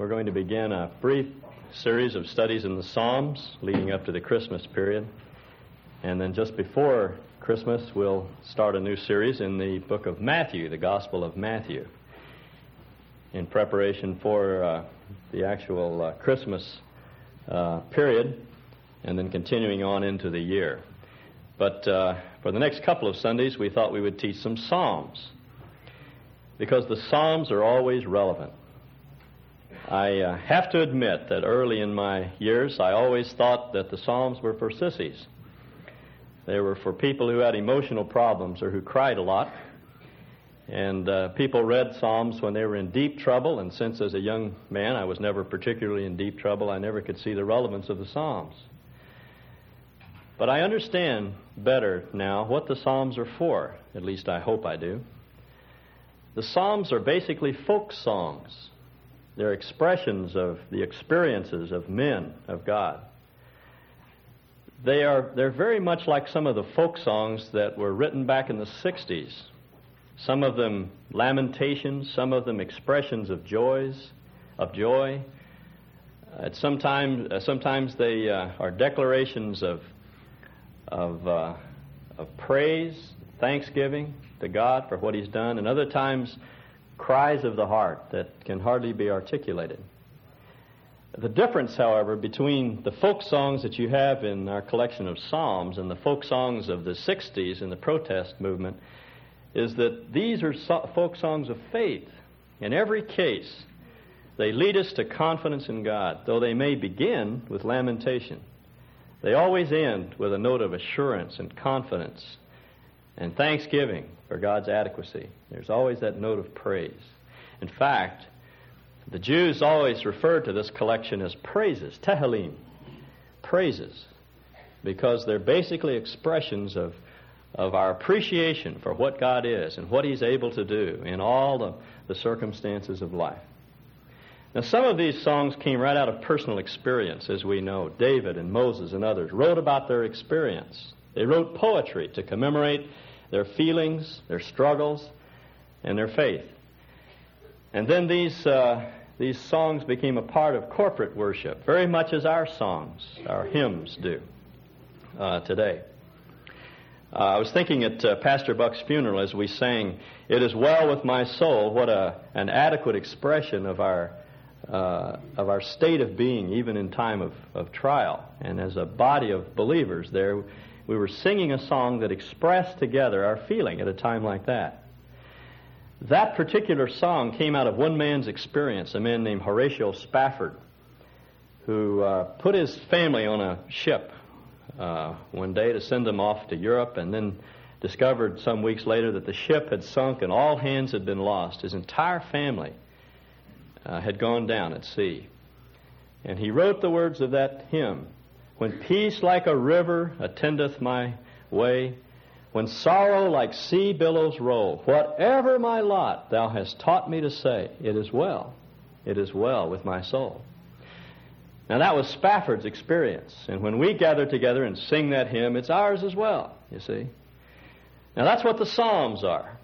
we're going to begin a brief series of studies in the Psalms leading up to the Christmas period. And then just before Christmas, we'll start a new series in the book of Matthew, the Gospel of Matthew, in preparation for uh, the actual uh, Christmas uh, period and then continuing on into the year. But uh, for the next couple of Sundays, we thought we would teach some Psalms because the Psalms are always relevant. I uh, have to admit that early in my years, I always thought that the Psalms were for sissies. They were for people who had emotional problems or who cried a lot. And uh, people read Psalms when they were in deep trouble, and since as a young man I was never particularly in deep trouble, I never could see the relevance of the Psalms. But I understand better now what the Psalms are for, at least I hope I do. The Psalms are basically folk songs they're expressions of the experiences of men of God. They are they're very much like some of the folk songs that were written back in the 60s. Some of them lamentations, some of them expressions of joys, of joy. Uh, sometimes, uh, sometimes they uh, are declarations of of uh, of praise, thanksgiving to God for what He's done, and other times cries of the heart that can hardly be articulated. The difference, however, between the folk songs that you have in our collection of Psalms and the folk songs of the 60s in the protest movement is that these are so- folk songs of faith. In every case, they lead us to confidence in God, though they may begin with lamentation. They always end with a note of assurance and confidence and thanksgiving for God's adequacy. There's always that note of praise. In fact, the Jews always referred to this collection as praises, tehillim, praises, because they're basically expressions of, of our appreciation for what God is and what He's able to do in all the, the circumstances of life. Now, some of these songs came right out of personal experience, as we know. David and Moses and others wrote about their experience. They wrote poetry to commemorate their feelings, their struggles, and their faith. And then these, uh, these songs became a part of corporate worship, very much as our songs, our hymns do uh, today. Uh, I was thinking at uh, Pastor Buck's funeral as we sang, It is well with my soul, what a, an adequate expression of our, uh, of our state of being, even in time of, of trial. And as a body of believers there, we were singing a song that expressed together our feeling at a time like that. That particular song came out of one man's experience, a man named Horatio Spafford, who uh, put his family on a ship uh, one day to send them off to Europe and then discovered some weeks later that the ship had sunk and all hands had been lost. His entire family uh, had gone down at sea. And he wrote the words of that hymn when peace like a river attendeth my way, when sorrow like sea billows roll, whatever my lot thou hast taught me to say, it is well, it is well with my soul. Now that was Spafford's experience, and when we gather together and sing that hymn, it's ours as well, you see. Now that's what the Psalms are.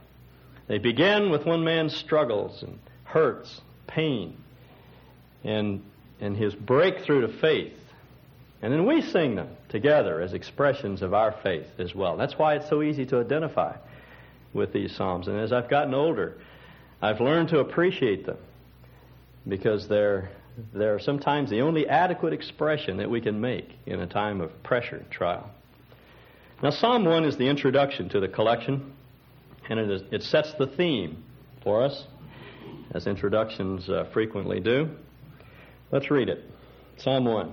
They begin with one man's struggles and hurts, pain, and, and his breakthrough to faith and then we sing them together as expressions of our faith as well. That's why it's so easy to identify with these Psalms. And as I've gotten older, I've learned to appreciate them because they're, they're sometimes the only adequate expression that we can make in a time of pressure and trial. Now, Psalm 1 is the introduction to the collection, and it, is, it sets the theme for us, as introductions uh, frequently do. Let's read it. Psalm 1.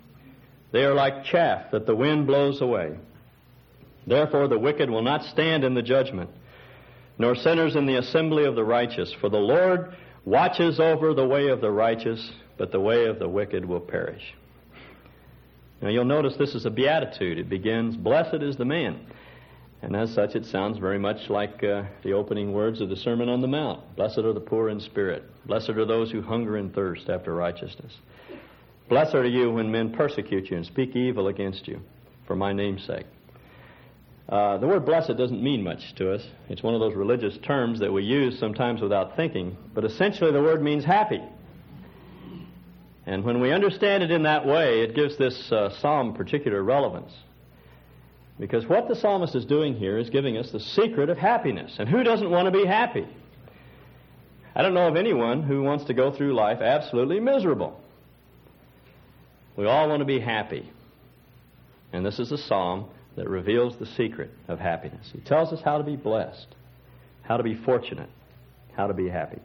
They are like chaff that the wind blows away. Therefore, the wicked will not stand in the judgment, nor sinners in the assembly of the righteous. For the Lord watches over the way of the righteous, but the way of the wicked will perish. Now you'll notice this is a beatitude. It begins, Blessed is the man. And as such, it sounds very much like uh, the opening words of the Sermon on the Mount. Blessed are the poor in spirit. Blessed are those who hunger and thirst after righteousness. Blessed are you when men persecute you and speak evil against you for my name's sake. Uh, the word blessed doesn't mean much to us. It's one of those religious terms that we use sometimes without thinking, but essentially the word means happy. And when we understand it in that way, it gives this uh, psalm particular relevance. Because what the psalmist is doing here is giving us the secret of happiness. And who doesn't want to be happy? I don't know of anyone who wants to go through life absolutely miserable. We all want to be happy. And this is a psalm that reveals the secret of happiness. He tells us how to be blessed, how to be fortunate, how to be happy.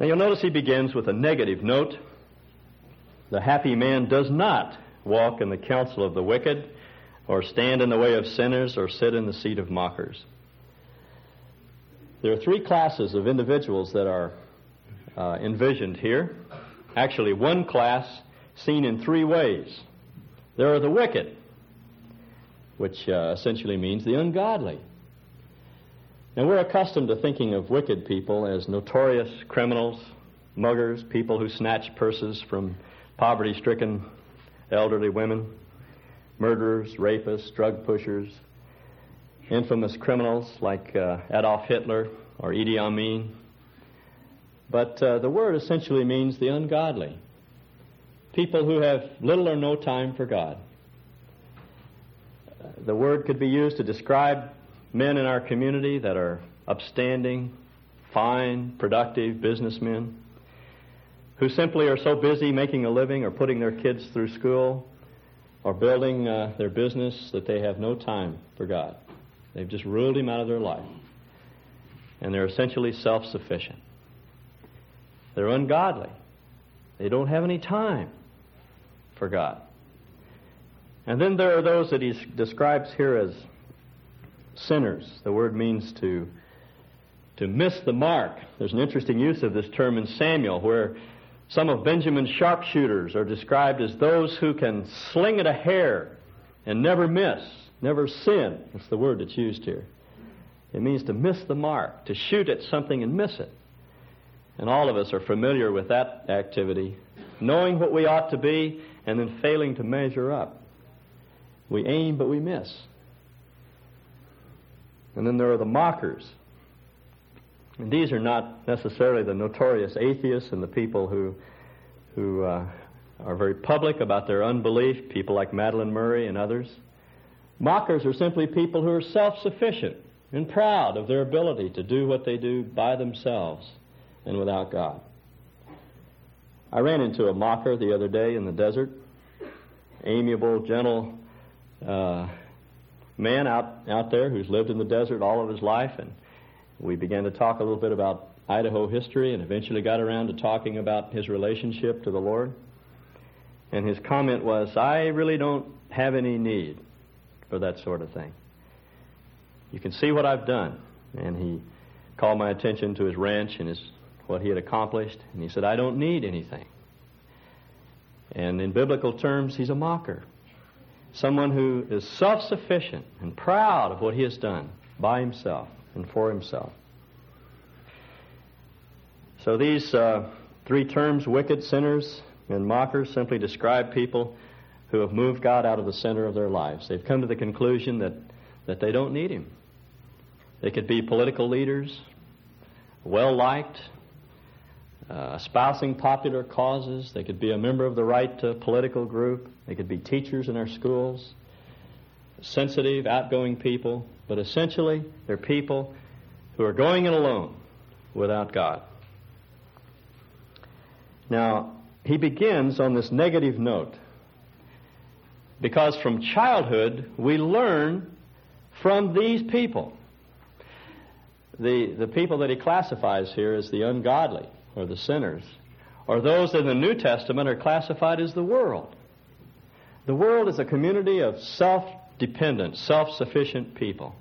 Now you'll notice he begins with a negative note. The happy man does not walk in the counsel of the wicked, or stand in the way of sinners, or sit in the seat of mockers. There are three classes of individuals that are uh, envisioned here. Actually, one class seen in three ways. There are the wicked, which uh, essentially means the ungodly. Now, we're accustomed to thinking of wicked people as notorious criminals, muggers, people who snatch purses from poverty stricken elderly women, murderers, rapists, drug pushers, infamous criminals like uh, Adolf Hitler or Idi Amin. But uh, the word essentially means the ungodly people who have little or no time for God. The word could be used to describe men in our community that are upstanding, fine, productive businessmen who simply are so busy making a living or putting their kids through school or building uh, their business that they have no time for God. They've just ruled Him out of their life. And they're essentially self sufficient. They're ungodly. They don't have any time for God. And then there are those that he describes here as sinners. The word means to, to miss the mark. There's an interesting use of this term in Samuel where some of Benjamin's sharpshooters are described as those who can sling at a hair and never miss, never sin. That's the word that's used here. It means to miss the mark, to shoot at something and miss it. And all of us are familiar with that activity, knowing what we ought to be and then failing to measure up. We aim, but we miss. And then there are the mockers. And these are not necessarily the notorious atheists and the people who, who uh, are very public about their unbelief, people like Madalyn Murray and others. Mockers are simply people who are self sufficient and proud of their ability to do what they do by themselves and without God. I ran into a mocker the other day in the desert, amiable, gentle uh, man out, out there who's lived in the desert all of his life, and we began to talk a little bit about Idaho history and eventually got around to talking about his relationship to the Lord. And his comment was, I really don't have any need for that sort of thing. You can see what I've done. And he called my attention to his ranch and his what he had accomplished, and he said, I don't need anything. And in biblical terms, he's a mocker. Someone who is self sufficient and proud of what he has done by himself and for himself. So these uh, three terms, wicked, sinners, and mockers, simply describe people who have moved God out of the center of their lives. They've come to the conclusion that, that they don't need Him. They could be political leaders, well liked, uh, espousing popular causes. They could be a member of the right uh, political group. They could be teachers in our schools, sensitive, outgoing people. But essentially, they're people who are going it alone without God. Now, he begins on this negative note because from childhood we learn from these people. The, the people that he classifies here as the ungodly or the sinners, or those in the New Testament are classified as the world. The world is a community of self dependent, self sufficient people.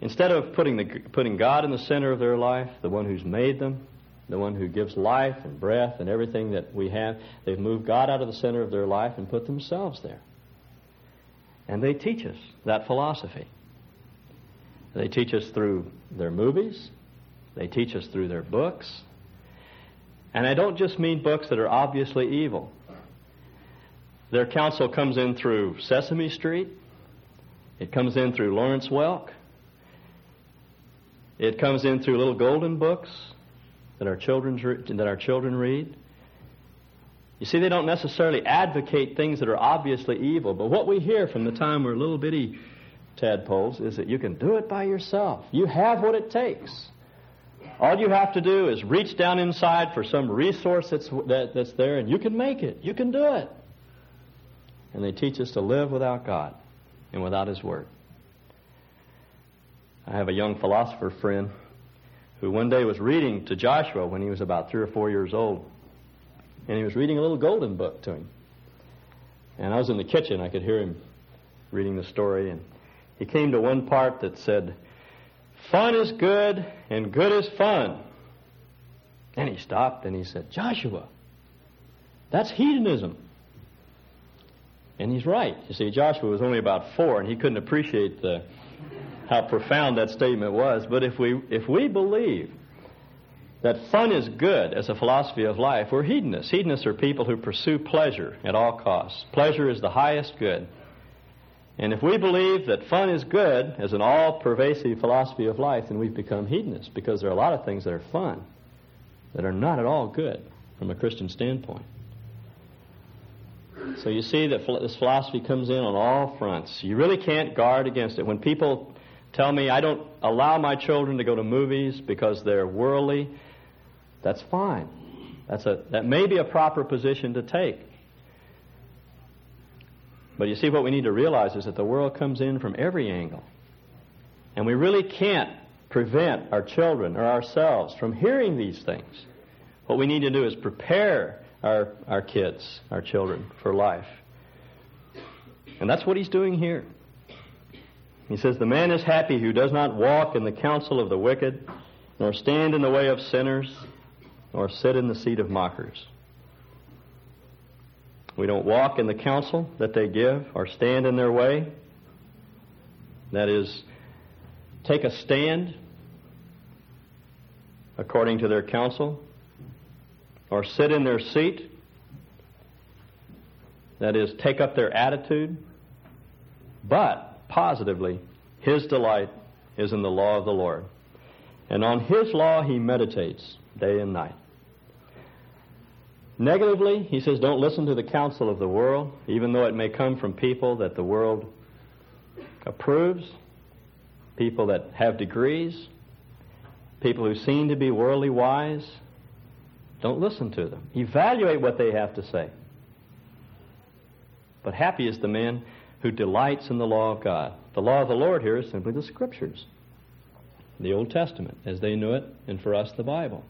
Instead of putting, the, putting God in the center of their life, the one who's made them, the one who gives life and breath and everything that we have, they've moved God out of the center of their life and put themselves there. And they teach us that philosophy. They teach us through their movies, they teach us through their books. And I don't just mean books that are obviously evil. Their counsel comes in through Sesame Street. It comes in through Lawrence Welk. It comes in through little golden books that our children that our children read. You see, they don't necessarily advocate things that are obviously evil, but what we hear from the time we're little bitty tadpoles is that you can do it by yourself. You have what it takes. All you have to do is reach down inside for some resource that's, that, that's there, and you can make it. You can do it. And they teach us to live without God and without His Word. I have a young philosopher friend who one day was reading to Joshua when he was about three or four years old. And he was reading a little golden book to him. And I was in the kitchen. I could hear him reading the story. And he came to one part that said, Fun is good, and good is fun. And he stopped and he said, Joshua, that's hedonism. And he's right. You see, Joshua was only about four, and he couldn't appreciate the how profound that statement was. But if we, if we believe that fun is good as a philosophy of life, we're hedonists. Hedonists are people who pursue pleasure at all costs. Pleasure is the highest good. And if we believe that fun is good as an all pervasive philosophy of life, then we've become hedonists because there are a lot of things that are fun that are not at all good from a Christian standpoint. So you see that this philosophy comes in on all fronts. You really can't guard against it. When people tell me I don't allow my children to go to movies because they're worldly, that's fine. That's a, that may be a proper position to take. But you see, what we need to realize is that the world comes in from every angle. And we really can't prevent our children or ourselves from hearing these things. What we need to do is prepare our, our kids, our children, for life. And that's what he's doing here. He says, The man is happy who does not walk in the counsel of the wicked, nor stand in the way of sinners, nor sit in the seat of mockers. We don't walk in the counsel that they give or stand in their way. That is, take a stand according to their counsel, or sit in their seat. That is, take up their attitude. But positively, his delight is in the law of the Lord. And on his law he meditates day and night. Negatively, he says, don't listen to the counsel of the world, even though it may come from people that the world approves, people that have degrees, people who seem to be worldly wise. Don't listen to them. Evaluate what they have to say. But happy is the man who delights in the law of God. The law of the Lord here is simply the Scriptures, the Old Testament, as they knew it, and for us, the Bible.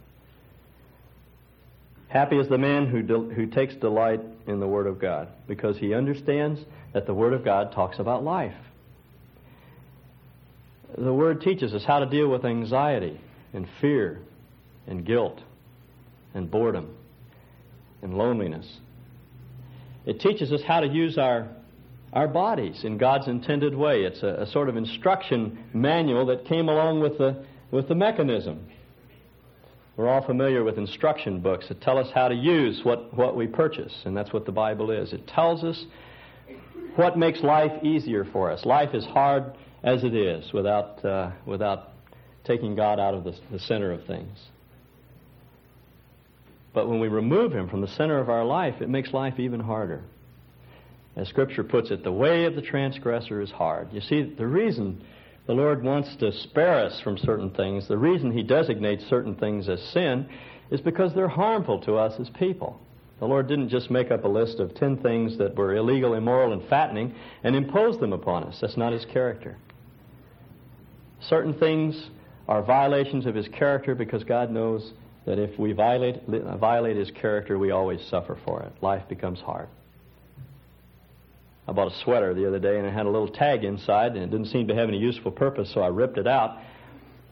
Happy is the man who, who takes delight in the Word of God, because he understands that the Word of God talks about life. The Word teaches us how to deal with anxiety and fear and guilt and boredom and loneliness. It teaches us how to use our our bodies in God's intended way. It's a, a, sort of instruction manual that came along with the, with the mechanism. We're all familiar with instruction books that tell us how to use what, what we purchase, and that's what the Bible is. It tells us what makes life easier for us. Life is hard as it is without, uh, without taking God out of the, the center of things. But when we remove Him from the center of our life, it makes life even harder. As Scripture puts it, the way of the transgressor is hard. You see, the reason the Lord wants to spare us from certain things, the reason He designates certain things as sin, is because they're harmful to us as people. The Lord didn't just make up a list of ten things that were illegal, immoral, and fattening and impose them upon us. That's not His character. Certain things are violations of His character because God knows that if we violate, violate His character, we always suffer for it. Life becomes hard. I bought a sweater the other day and it had a little tag inside and it didn't seem to have any useful purpose, so I ripped it out.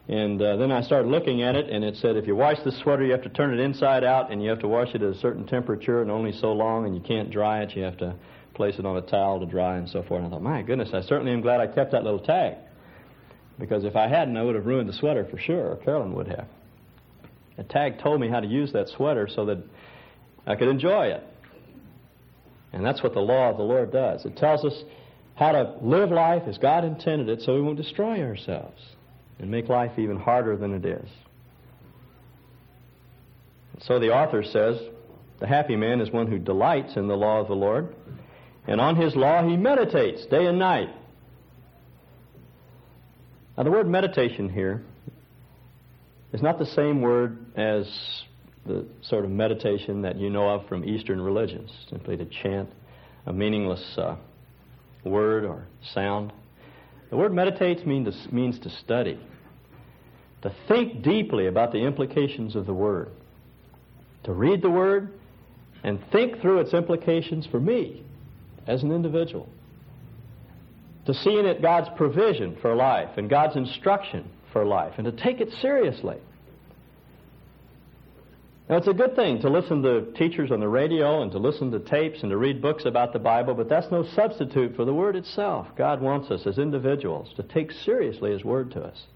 And uh, then I started looking at it and it said if you wash the sweater, you have to turn it inside out and you have to wash it at a certain temperature and only so long and you can't dry it. You have to place it on a towel to dry and so forth. And I thought, my goodness, I certainly am glad I kept that little tag. Because if I hadn't, I would have ruined the sweater for sure, or Carolyn would have. The tag told me how to use that sweater so that I could enjoy it. And that's what the law of the Lord does. It tells us how to live life as God intended it so we won't destroy ourselves and make life even harder than it is. And so the author says, the happy man is one who delights in the law of the Lord, and on his law he meditates day and night. Now, the word meditation here is not the same word as the sort of meditation that you know of from Eastern religions, simply to chant a meaningless uh, word or sound. The word meditates means to, means to study, to think deeply about the implications of the word, to read the word and think through its implications for me as an individual, to see in it God's provision for life and God's instruction for life, and to take it seriously. Now, it's a good thing to listen to teachers on the radio and to listen to tapes and to read books about the Bible, but that's no substitute for the Word itself. God wants us as individuals to take seriously His Word to us.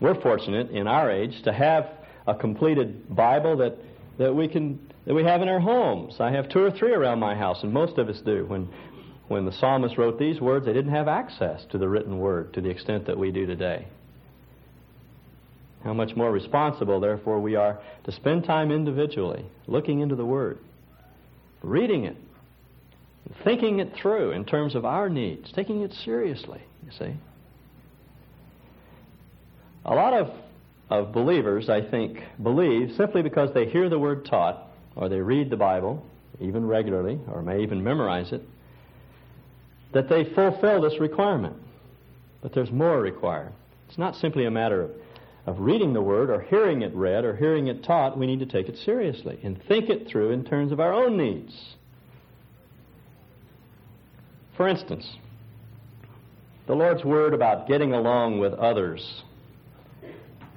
We're fortunate in our age to have a completed Bible that, that we can that we have in our homes. I have two or three around my house, and most of us do. When when the psalmist wrote these words, they didn't have access to the written word to the extent that we do today. How much more responsible, therefore, we are to spend time individually looking into the Word, reading it, thinking it through in terms of our needs, taking it seriously, you see. A lot of, of believers, I think, believe simply because they hear the Word taught, or they read the Bible, even regularly, or may even memorize it, that they fulfill this requirement. But there's more required. It's not simply a matter of of reading the Word or hearing it read or hearing it taught, we need to take it seriously and think it through in terms of our own needs. For instance, the Lord's word about getting along with others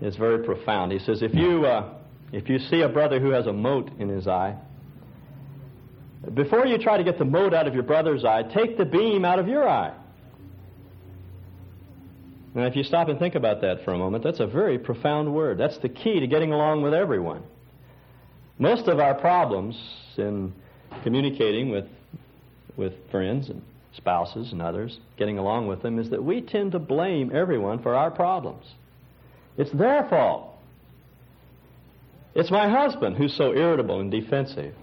is very profound. He says, if you, uh, if you see a brother who has a mote in his eye, before you try to get the mote out of your brother's eye, take the beam out of your eye. Now, if you stop and think about that for a moment, that's a very profound word. That's the key to getting along with everyone. Most of our problems in communicating with, with friends and spouses and others, getting along with them, is that we tend to blame everyone for our problems. It's their fault. It's my husband who's so irritable and defensive.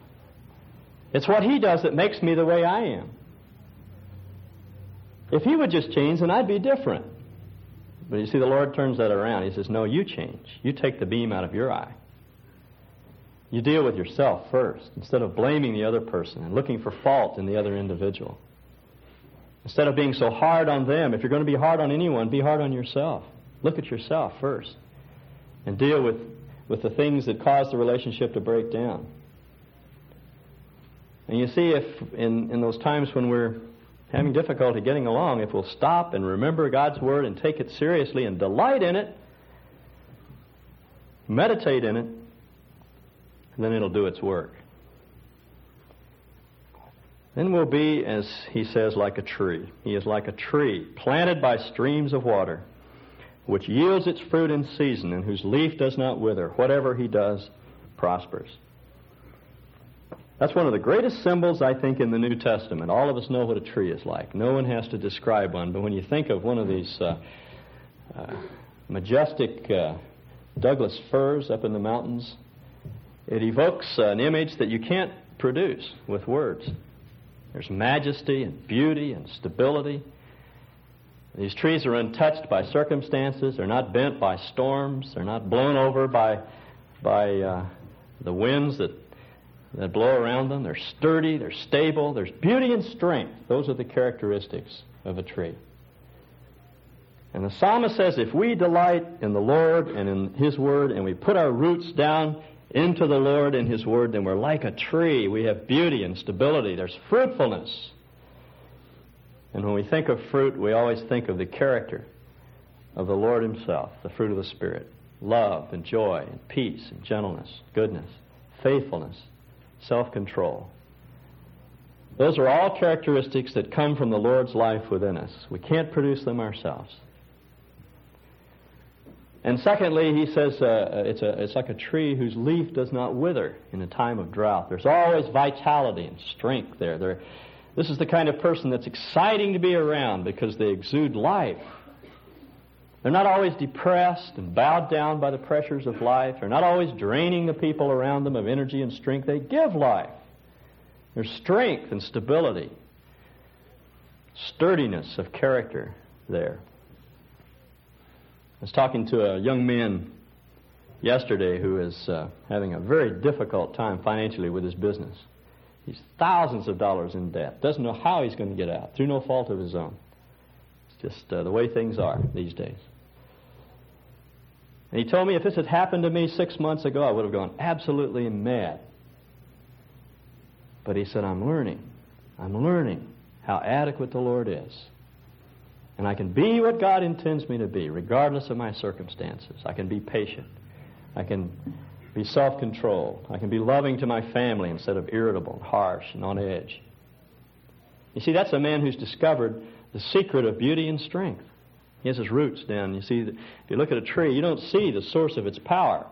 It's what he does that makes me the way I am. If he would just change, then I'd be different. But you see, the Lord turns that around. He says, No, you change. You take the beam out of your eye. You deal with yourself first instead of blaming the other person and looking for fault in the other individual. Instead of being so hard on them, if you're going to be hard on anyone, be hard on yourself. Look at yourself first and deal with, with the things that cause the relationship to break down. And you see, if in, in those times when we're having difficulty getting along, if we'll stop and remember God's Word and take it seriously and delight in it, meditate in it, then it'll do its work. Then we'll be, as he says, like a tree. He is like a tree planted by streams of water, which yields its fruit in season and whose leaf does not wither. Whatever he does prospers. That's one of the greatest symbols, I think, in the New Testament. All of us know what a tree is like. No one has to describe one. But when you think of one of these uh, uh, majestic uh, Douglas firs up in the mountains, it evokes an image that you can't produce with words. There's majesty and beauty and stability. These trees are untouched by circumstances. They're not bent by storms. They're not blown over by, by uh, the winds that that blow around them. They're sturdy, they're stable, there's beauty and strength. Those are the characteristics of a tree. And the psalmist says if we delight in the Lord and in His Word and we put our roots down into the Lord and His Word, then we're like a tree. We have beauty and stability, there's fruitfulness. And when we think of fruit, we always think of the character of the Lord Himself, the fruit of the Spirit love and joy and peace and gentleness, goodness, faithfulness, self control. Those are all characteristics that come from the Lord's life within us. We can't produce them ourselves. And secondly, he says uh, it's, a, it's like a tree whose leaf does not wither in a time of drought. There's always vitality and strength there. They're, this is the kind of person that's exciting to be around because they exude life. They're not always depressed and bowed down by the pressures of life. They're not always draining the people around them of energy and strength. They give life. There's strength and stability, sturdiness of character there. I was talking to a young man yesterday who is uh, having a very difficult time financially with his business. He's thousands of dollars in debt. Doesn't know how he's going to get out through no fault of his own. It's just uh, the way things are these days. And he told me if this had happened to me six months ago, I would have gone absolutely mad. But he said, I'm learning. I'm learning how adequate the Lord is. And I can be what God intends me to be, regardless of my circumstances. I can be patient. I can be self controlled. I can be loving to my family instead of irritable and harsh and on edge. You see, that's a man who's discovered the secret of beauty and strength. He has his roots down. You see, if you look at a tree, you don't see the source of its power.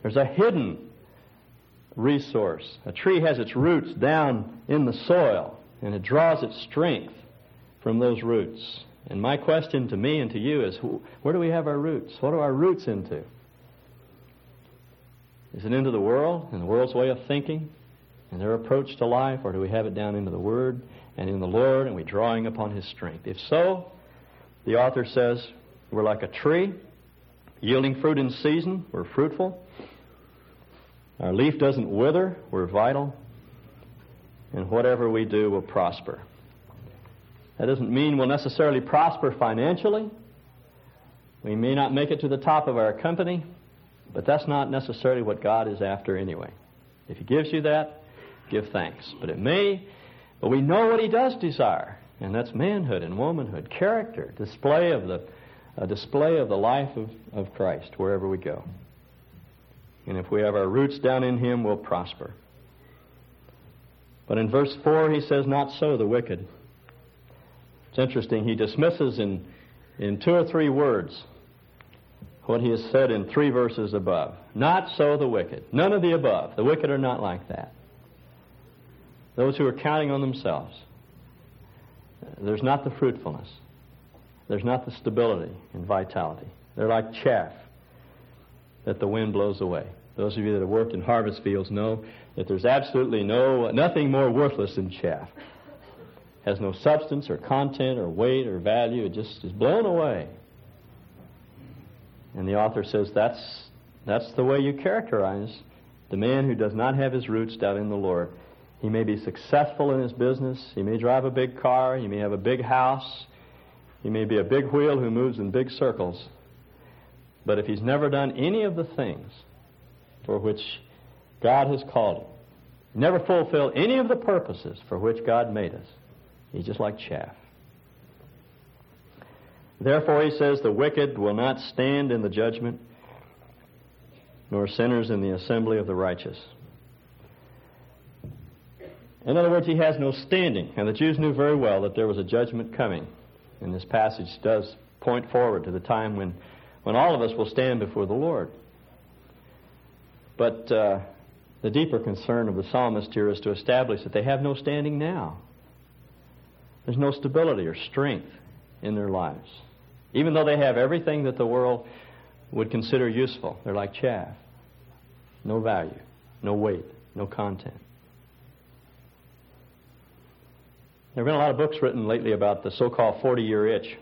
There's a hidden resource. A tree has its roots down in the soil, and it draws its strength from those roots. And my question to me and to you is where do we have our roots? What are our roots into? Is it into the world and the world's way of thinking and their approach to life, or do we have it down into the Word and in the Lord and we're drawing upon His strength? If so, the author says, We're like a tree, yielding fruit in season, we're fruitful. Our leaf doesn't wither, we're vital. And whatever we do will prosper. That doesn't mean we'll necessarily prosper financially. We may not make it to the top of our company, but that's not necessarily what God is after anyway. If He gives you that, give thanks. But it may, but we know what He does desire. And that's manhood and womanhood, character, display of the a display of the life of, of Christ wherever we go. And if we have our roots down in Him, we'll prosper. But in verse 4, he says, Not so the wicked. It's interesting. He dismisses in, in two or three words what he has said in three verses above. Not so the wicked. None of the above. The wicked are not like that. Those who are counting on themselves. There's not the fruitfulness. There's not the stability and vitality. They're like chaff that the wind blows away. Those of you that have worked in harvest fields know that there's absolutely no nothing more worthless than chaff. Has no substance or content or weight or value. It just is blown away. And the author says that's that's the way you characterize the man who does not have his roots down in the Lord. He may be successful in his business. He may drive a big car. He may have a big house. He may be a big wheel who moves in big circles. But if he's never done any of the things for which God has called him, never fulfilled any of the purposes for which God made us, he's just like chaff. Therefore, he says, the wicked will not stand in the judgment, nor sinners in the assembly of the righteous. In other words, he has no standing. And the Jews knew very well that there was a judgment coming. And this passage does point forward to the time when, when all of us will stand before the Lord. But uh, the deeper concern of the psalmist here is to establish that they have no standing now. There's no stability or strength in their lives. Even though they have everything that the world would consider useful, they're like chaff. No value, no weight, no content. There have been a lot of books written lately about the so called 40 year itch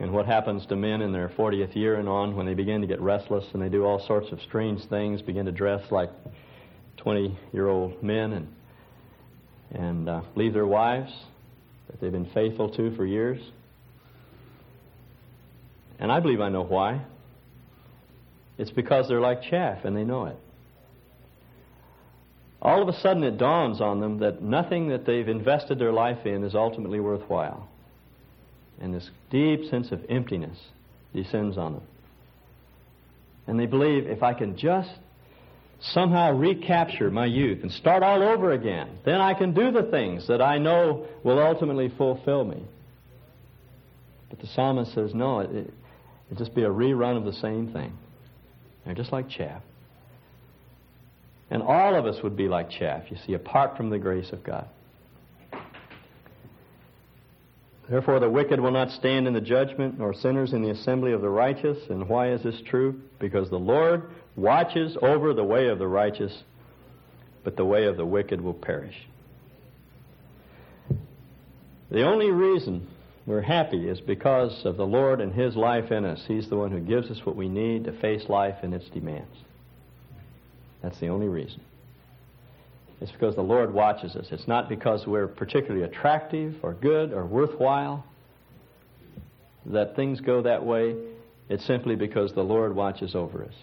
and what happens to men in their 40th year and on when they begin to get restless and they do all sorts of strange things, begin to dress like 20 year old men and, and uh, leave their wives that they've been faithful to for years. And I believe I know why. It's because they're like chaff and they know it. All of a sudden it dawns on them that nothing that they've invested their life in is ultimately worthwhile. And this deep sense of emptiness descends on them. And they believe if I can just somehow recapture my youth and start all over again, then I can do the things that I know will ultimately fulfill me. But the psalmist says, no, it, it, it'd just be a rerun of the same thing. They're just like chaff. And all of us would be like chaff, you see, apart from the grace of God. Therefore, the wicked will not stand in the judgment, nor sinners in the assembly of the righteous. And why is this true? Because the Lord watches over the way of the righteous, but the way of the wicked will perish. The only reason we're happy is because of the Lord and His life in us. He's the one who gives us what we need to face life and its demands. That's the only reason. It's because the Lord watches us. It's not because we're particularly attractive or good or worthwhile that things go that way. It's simply because the Lord watches over us.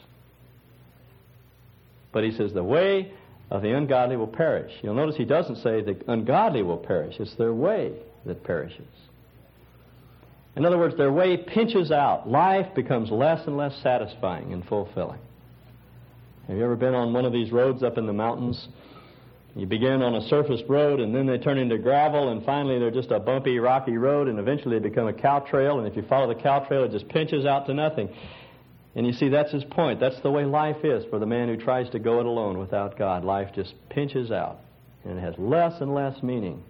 But he says the way of the ungodly will perish. You'll notice he doesn't say the ungodly will perish. It's their way that perishes. In other words, their way pinches out. Life becomes less and less satisfying and fulfilling. Have you ever been on one of these roads up in the mountains? You begin on a surface road, and then they turn into gravel, and finally they're just a bumpy, rocky road, and eventually they become a cow trail, and if you follow the cow trail, it just pinches out to nothing. And you see, that's his point. That's the way life is for the man who tries to go it alone without God. Life just pinches out, and it has less and less meaning.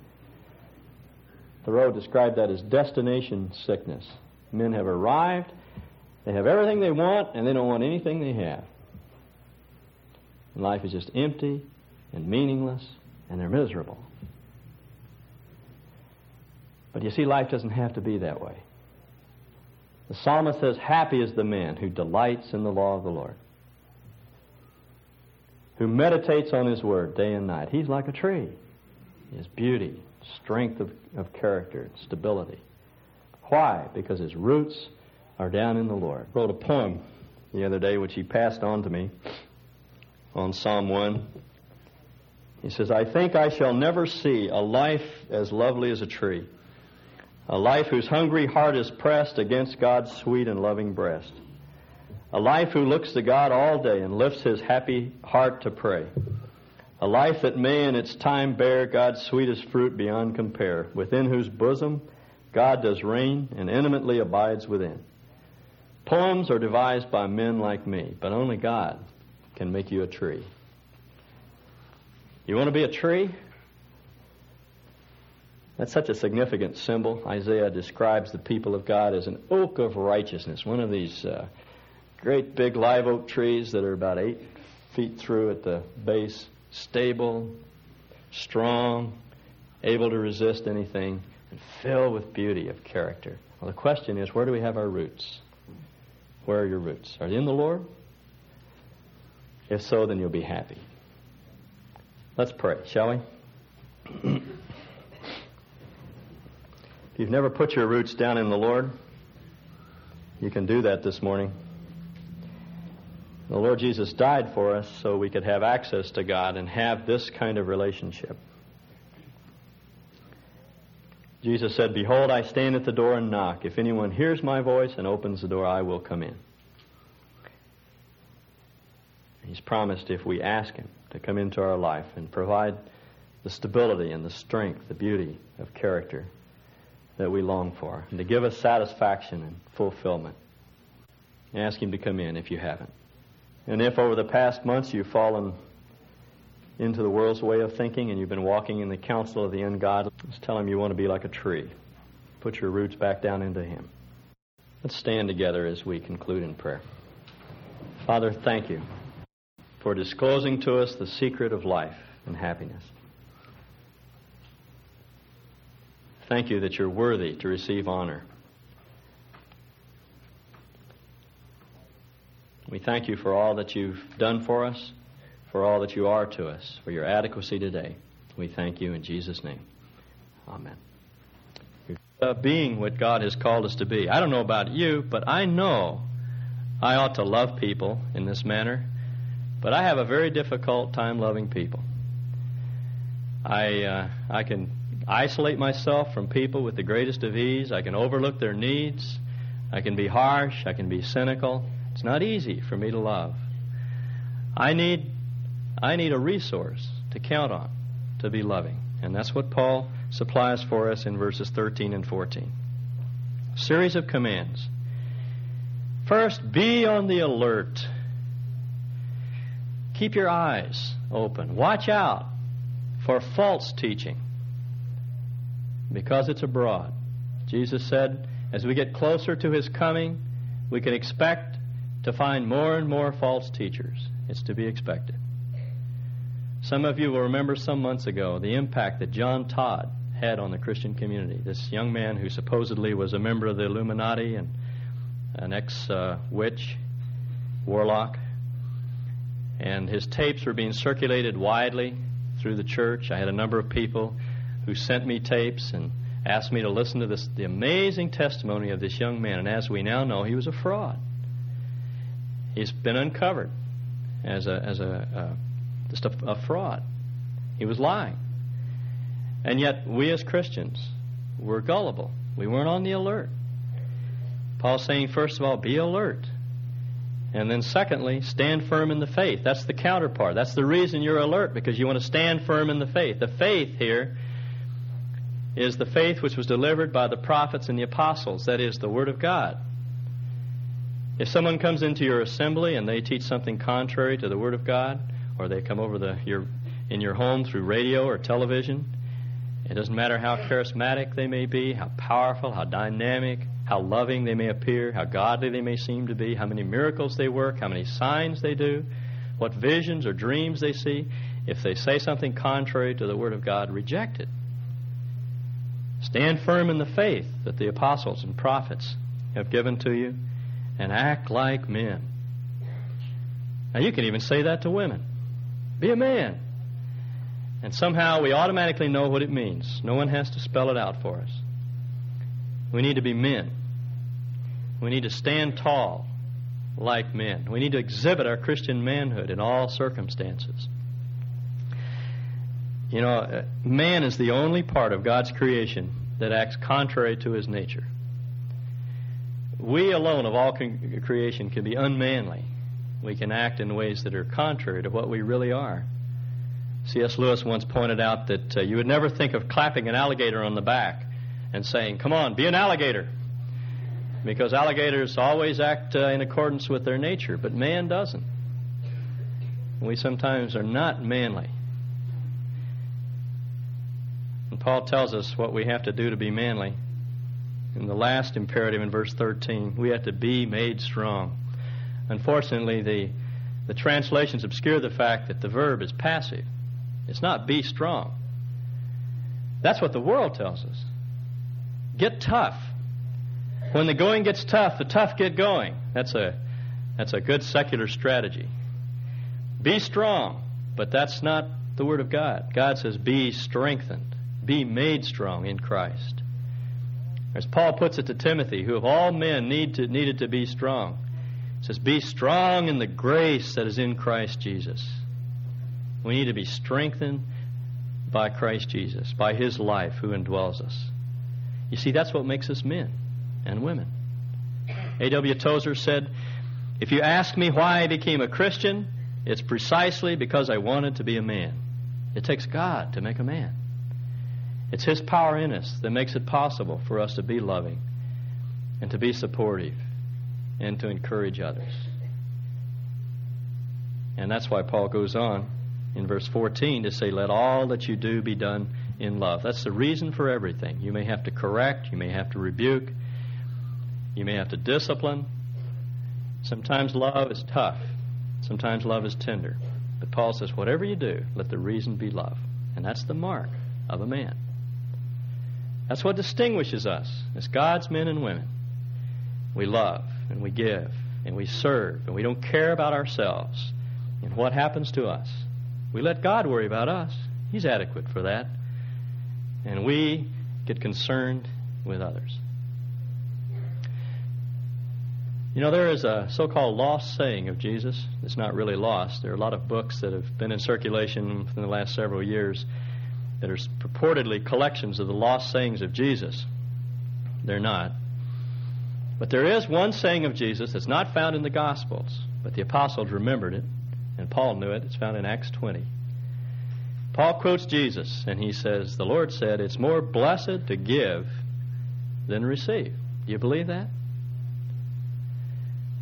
Thoreau described that as destination sickness. Men have arrived, they have everything they want, and they don't want anything they have. Life is just empty and meaningless, and they're miserable. But you see, life doesn't have to be that way. The psalmist says, Happy is the man who delights in the law of the Lord, who meditates on his word day and night. He's like a tree. Has beauty, strength of, of character, stability. Why? Because his roots are down in the Lord. Wrote a poem the other day which he passed on to me on Psalm 1. He says, I think I shall never see a life as lovely as a tree, a life whose hungry heart is pressed against God's sweet and loving breast, a life who looks to God all day and lifts his happy heart to pray, a life that may in its time bear God's sweetest fruit beyond compare, within whose bosom God does reign and intimately abides within. Poems are devised by men like me, but only God can make you a tree. You want to be a tree? That's such a significant symbol. Isaiah describes the people of God as an oak of righteousness, one of these uh, great big live oak trees that are about eight feet through at the base, stable, strong, able to resist anything, and filled with beauty of character. Well, the question is where do we have our roots? Where are your roots? Are they in the Lord? If so, then you'll be happy. Let's pray, shall we? if you've never put your roots down in the Lord, you can do that this morning. The Lord Jesus died for us so we could have access to God and have this kind of relationship. Jesus said, Behold, I stand at the door and knock. If anyone hears my voice and opens the door, I will come in. He's promised if we ask Him to come into our life and provide the stability and the strength, the beauty of character that we long for, and to give us satisfaction and fulfillment. Ask Him to come in if you haven't. And if over the past months you've fallen into the world's way of thinking and you've been walking in the counsel of the ungodly, just tell Him you want to be like a tree. Put your roots back down into Him. Let's stand together as we conclude in prayer. Father, thank you for disclosing to us the secret of life and happiness. Thank you that you're worthy to receive honor. We thank you for all that you've done for us, for all that you are to us, for your adequacy today. We thank you in Jesus' name. Amen. Uh, being what God has called us to be. I don't know about you, but I know I ought to love people in this manner but I have a very difficult time loving people. I, uh, I can isolate myself from people with the greatest of ease. I can overlook their needs. I can be harsh. I can be cynical. It's not easy for me to love. I need, I need a resource to count on to be loving. And that's what Paul supplies for us in verses 13 and 14. Series of commands. First, be on the alert. Keep your eyes open. Watch out for false teaching because it's abroad. Jesus said, as we get closer to his coming, we can expect to find more and more false teachers. It's to be expected. Some of you will remember some months ago the impact that John Todd had on the Christian community. This young man who supposedly was a member of the Illuminati and an ex uh, witch, warlock. And his tapes were being circulated widely through the church. I had a number of people who sent me tapes and asked me to listen to this, the amazing testimony of this young man. And as we now know, he was a fraud. He's been uncovered as a, as a, uh, just a, a fraud. He was lying. And yet, we as Christians were gullible. We weren't on the alert. Paul's saying, first of all, be alert. And then, secondly, stand firm in the faith. That's the counterpart. That's the reason you're alert, because you want to stand firm in the faith. The faith here is the faith which was delivered by the prophets and the apostles. That is, the Word of God. If someone comes into your assembly and they teach something contrary to the Word of God, or they come over the, your, in your home through radio or television, it doesn't matter how charismatic they may be, how powerful, how dynamic, how loving they may appear, how godly they may seem to be, how many miracles they work, how many signs they do, what visions or dreams they see. If they say something contrary to the Word of God, reject it. Stand firm in the faith that the apostles and prophets have given to you and act like men. Now, you can even say that to women. Be a man. And somehow we automatically know what it means. No one has to spell it out for us. We need to be men. We need to stand tall like men. We need to exhibit our Christian manhood in all circumstances. You know, uh, man is the only part of God's creation that acts contrary to his nature. We alone of all creation can be unmanly. We can act in ways that are contrary to what we really are. C.S. Lewis once pointed out that uh, you would never think of clapping an alligator on the back and saying, Come on, be an alligator. Because alligators always act uh, in accordance with their nature, but man doesn't. We sometimes are not manly. And Paul tells us what we have to do to be manly. In the last imperative in verse 13, we have to be made strong. Unfortunately, the, the translations obscure the fact that the verb is passive. It's not be strong. That's what the world tells us. Get tough. When the going gets tough, the tough get going. That's a, that's a good secular strategy. Be strong, but that's not the Word of God. God says, be strengthened, be made strong in Christ. As Paul puts it to Timothy, who of all men need to, needed to be strong, says, Be strong in the grace that is in Christ Jesus. We need to be strengthened by Christ Jesus, by His life who indwells us. You see, that's what makes us men and women. A.W. Tozer said, If you ask me why I became a Christian, it's precisely because I wanted to be a man. It takes God to make a man. It's His power in us that makes it possible for us to be loving and to be supportive and to encourage others. And that's why Paul goes on in verse 14 to say, Let all that you do be done in love. That's the reason for everything. You may have to correct, you may have to rebuke, you may have to discipline. Sometimes love is tough, sometimes love is tender. But Paul says, Whatever you do, let the reason be love. And that's the mark of a man. That's what distinguishes us as God's men and women. We love and we give and we serve and we don't care about ourselves and what happens to us. We let God worry about us. He's adequate for that. And we get concerned with others. You know, there is a so called lost saying of Jesus. It's not really lost. There are a lot of books that have been in circulation in the last several years. that are purportedly collections of the lost sayings of Jesus. They're not. But there is one saying of Jesus that's not found in the Gospels, but the apostles remembered it, and Paul knew it. It's found in Acts 20. Paul quotes Jesus, and he says, The Lord said, It's more blessed to give than receive. Do you believe that?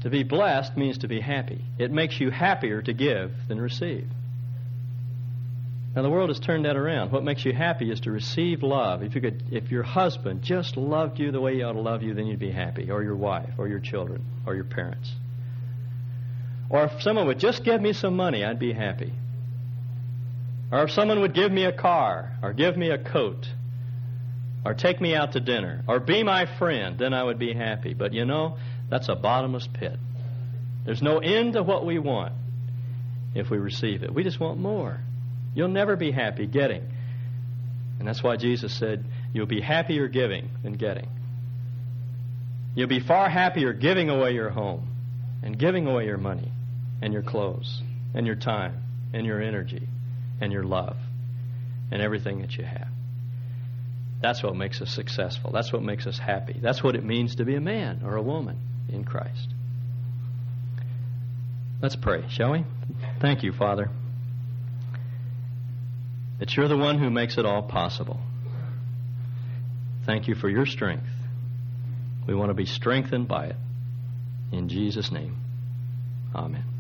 To be blessed means to be happy. It makes you happier to give than receive. Now the world has turned that around. What makes you happy is to receive love. If you could if your husband just loved you the way he ought to love you, then you'd be happy, or your wife, or your children, or your parents. Or if someone would just give me some money, I'd be happy. Or if someone would give me a car, or give me a coat, or take me out to dinner, or be my friend, then I would be happy. But you know, that's a bottomless pit. There's no end to what we want if we receive it. We just want more. You'll never be happy getting. And that's why Jesus said, You'll be happier giving than getting. You'll be far happier giving away your home and giving away your money and your clothes and your time and your energy and your love and everything that you have. That's what makes us successful. That's what makes us happy. That's what it means to be a man or a woman in Christ. Let's pray, shall we? Thank you, Father, that you're the one who makes it all possible. Thank you for your strength. We want to be strengthened by it. In Jesus' name, amen.